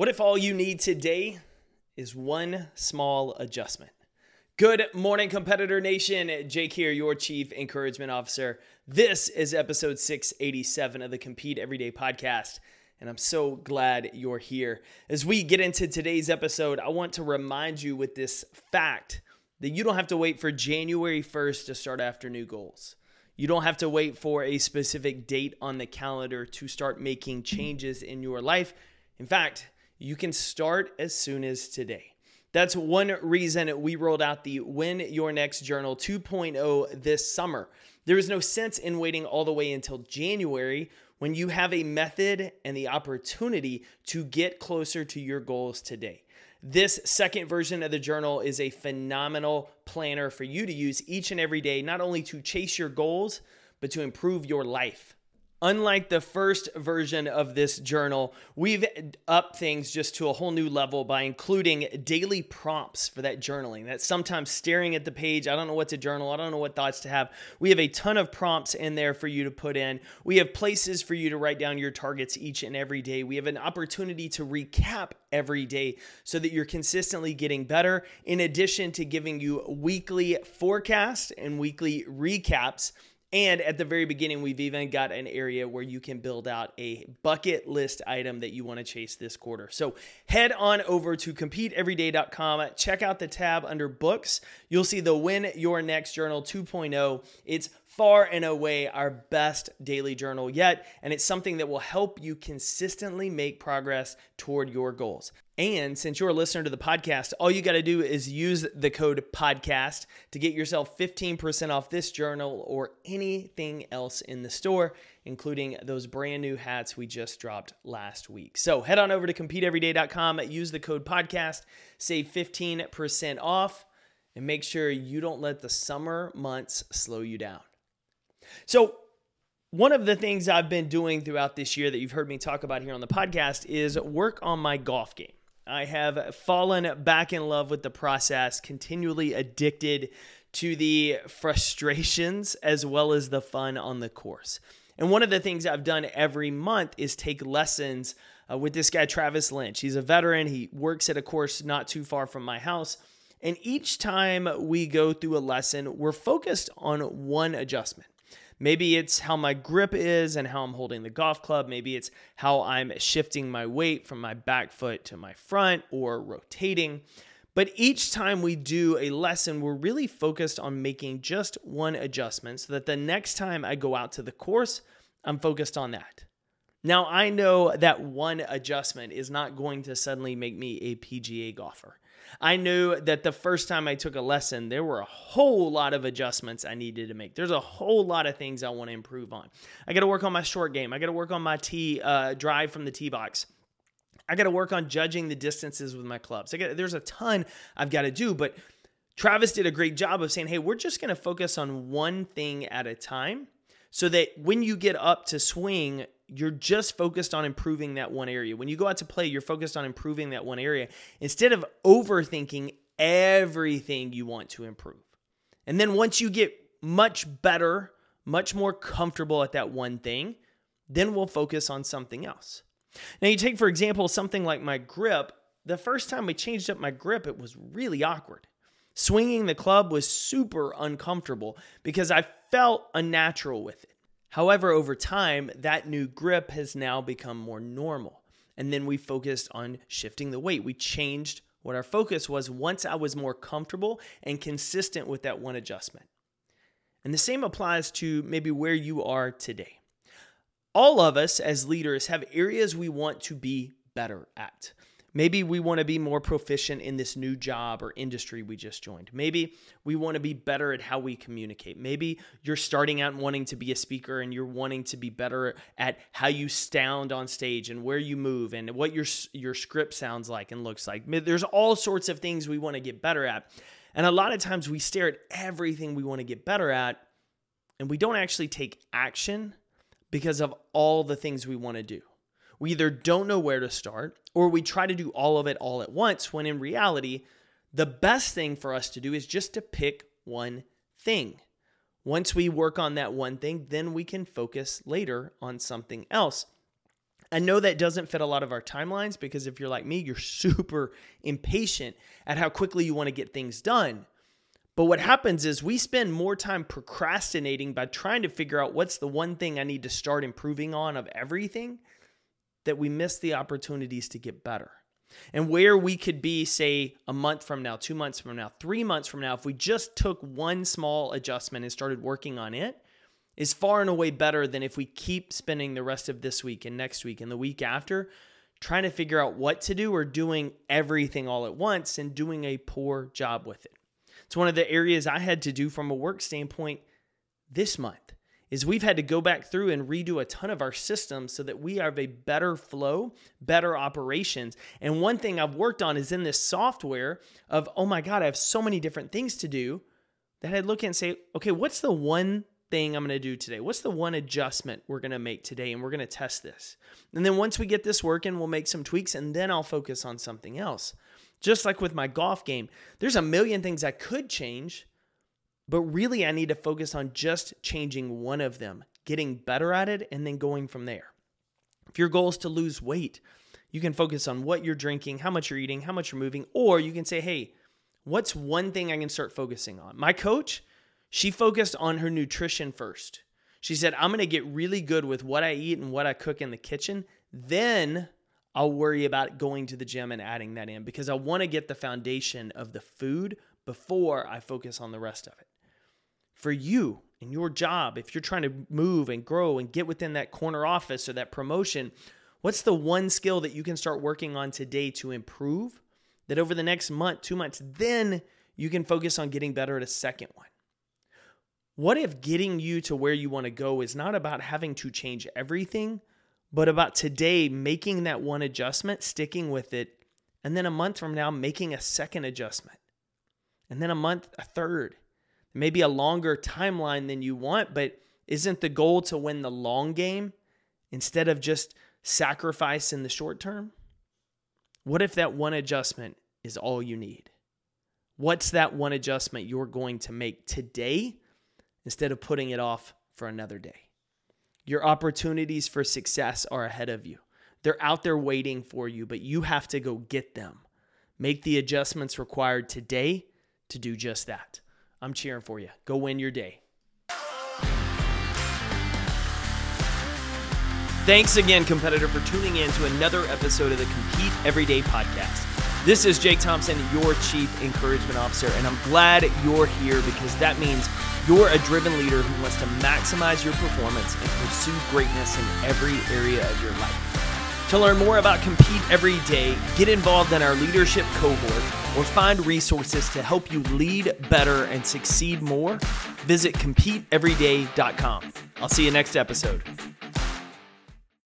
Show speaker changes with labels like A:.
A: What if all you need today is one small adjustment? Good morning, Competitor Nation. Jake here, your Chief Encouragement Officer. This is episode 687 of the Compete Everyday podcast, and I'm so glad you're here. As we get into today's episode, I want to remind you with this fact that you don't have to wait for January 1st to start after new goals. You don't have to wait for a specific date on the calendar to start making changes in your life. In fact, you can start as soon as today. That's one reason we rolled out the Win Your Next Journal 2.0 this summer. There is no sense in waiting all the way until January when you have a method and the opportunity to get closer to your goals today. This second version of the journal is a phenomenal planner for you to use each and every day, not only to chase your goals, but to improve your life. Unlike the first version of this journal, we've upped things just to a whole new level by including daily prompts for that journaling. That's sometimes staring at the page. I don't know what to journal. I don't know what thoughts to have. We have a ton of prompts in there for you to put in. We have places for you to write down your targets each and every day. We have an opportunity to recap every day so that you're consistently getting better, in addition to giving you weekly forecasts and weekly recaps and at the very beginning, we've even got an area where you can build out a bucket list item that you want to chase this quarter. So head on over to competeeveryday.com, check out the tab under books. You'll see the Win Your Next Journal 2.0. It's far and away our best daily journal yet, and it's something that will help you consistently make progress toward your goals. And since you're a listener to the podcast, all you got to do is use the code podcast to get yourself 15% off this journal or anything else in the store, including those brand new hats we just dropped last week. So head on over to competeeveryday.com, use the code podcast, save 15% off, and make sure you don't let the summer months slow you down. So, one of the things I've been doing throughout this year that you've heard me talk about here on the podcast is work on my golf game. I have fallen back in love with the process, continually addicted to the frustrations as well as the fun on the course. And one of the things I've done every month is take lessons uh, with this guy, Travis Lynch. He's a veteran, he works at a course not too far from my house. And each time we go through a lesson, we're focused on one adjustment. Maybe it's how my grip is and how I'm holding the golf club. Maybe it's how I'm shifting my weight from my back foot to my front or rotating. But each time we do a lesson, we're really focused on making just one adjustment so that the next time I go out to the course, I'm focused on that. Now, I know that one adjustment is not going to suddenly make me a PGA golfer. I knew that the first time I took a lesson, there were a whole lot of adjustments I needed to make. There's a whole lot of things I want to improve on. I got to work on my short game. I got to work on my tee uh, drive from the tee box. I got to work on judging the distances with my clubs. I got, there's a ton I've got to do, but Travis did a great job of saying, hey, we're just going to focus on one thing at a time so that when you get up to swing, you're just focused on improving that one area. When you go out to play, you're focused on improving that one area instead of overthinking everything you want to improve. And then once you get much better, much more comfortable at that one thing, then we'll focus on something else. Now, you take, for example, something like my grip. The first time we changed up my grip, it was really awkward. Swinging the club was super uncomfortable because I felt unnatural with it. However, over time, that new grip has now become more normal. And then we focused on shifting the weight. We changed what our focus was once I was more comfortable and consistent with that one adjustment. And the same applies to maybe where you are today. All of us as leaders have areas we want to be better at. Maybe we want to be more proficient in this new job or industry we just joined. Maybe we want to be better at how we communicate. Maybe you're starting out wanting to be a speaker and you're wanting to be better at how you sound on stage and where you move and what your your script sounds like and looks like. There's all sorts of things we want to get better at. And a lot of times we stare at everything we want to get better at and we don't actually take action because of all the things we want to do. We either don't know where to start or we try to do all of it all at once when in reality, the best thing for us to do is just to pick one thing. Once we work on that one thing, then we can focus later on something else. I know that doesn't fit a lot of our timelines because if you're like me, you're super impatient at how quickly you want to get things done. But what happens is we spend more time procrastinating by trying to figure out what's the one thing I need to start improving on of everything that we miss the opportunities to get better. And where we could be, say, a month from now, two months from now, three months from now, if we just took one small adjustment and started working on it, is far and away better than if we keep spending the rest of this week and next week and the week after trying to figure out what to do or doing everything all at once and doing a poor job with it. It's one of the areas I had to do from a work standpoint this month is we've had to go back through and redo a ton of our systems so that we have a better flow, better operations. And one thing I've worked on is in this software of, oh my God, I have so many different things to do that I'd look at and say, okay, what's the one thing I'm going to do today? What's the one adjustment we're going to make today? And we're going to test this. And then once we get this working, we'll make some tweaks and then I'll focus on something else. Just like with my golf game, there's a million things I could change, but really I need to focus on just changing one of them, getting better at it, and then going from there. If your goal is to lose weight, you can focus on what you're drinking, how much you're eating, how much you're moving, or you can say, hey, what's one thing I can start focusing on? My coach, she focused on her nutrition first. She said, I'm going to get really good with what I eat and what I cook in the kitchen. Then I'll worry about going to the gym and adding that in because I want to get the foundation of the food before I focus on the rest of it. For you and your job, if you're trying to move and grow and get within that corner office or that promotion, what's the one skill that you can start working on today to improve that over the next month, two months, then you can focus on getting better at a second one? What if getting you to where you want to go is not about having to change everything, but about today making that one adjustment, sticking with it, and then a month from now making a second adjustment, and then a month, a third, maybe a longer timeline than you want, but isn't the goal to win the long game instead of just sacrifice in the short term? What if that one adjustment is all you need? What's that one adjustment you're going to make today instead of putting it off for another day. Your opportunities for success are ahead of you. They're out there waiting for you, but you have to go get them. Make the adjustments required today to do just that. I'm cheering for you. Go win your day. Thanks again, competitor, for tuning in to another episode of the Compete Everyday podcast. This is Jake Thompson, your Chief Encouragement Officer, and I'm glad you're here because that means you're a driven leader who wants to maximize your performance and pursue greatness in every area of your life. To learn more about Compete Every Day, get involved in our leadership cohort, or find resources to help you lead better and succeed more, visit CompeteEveryday.com. I'll see you next episode.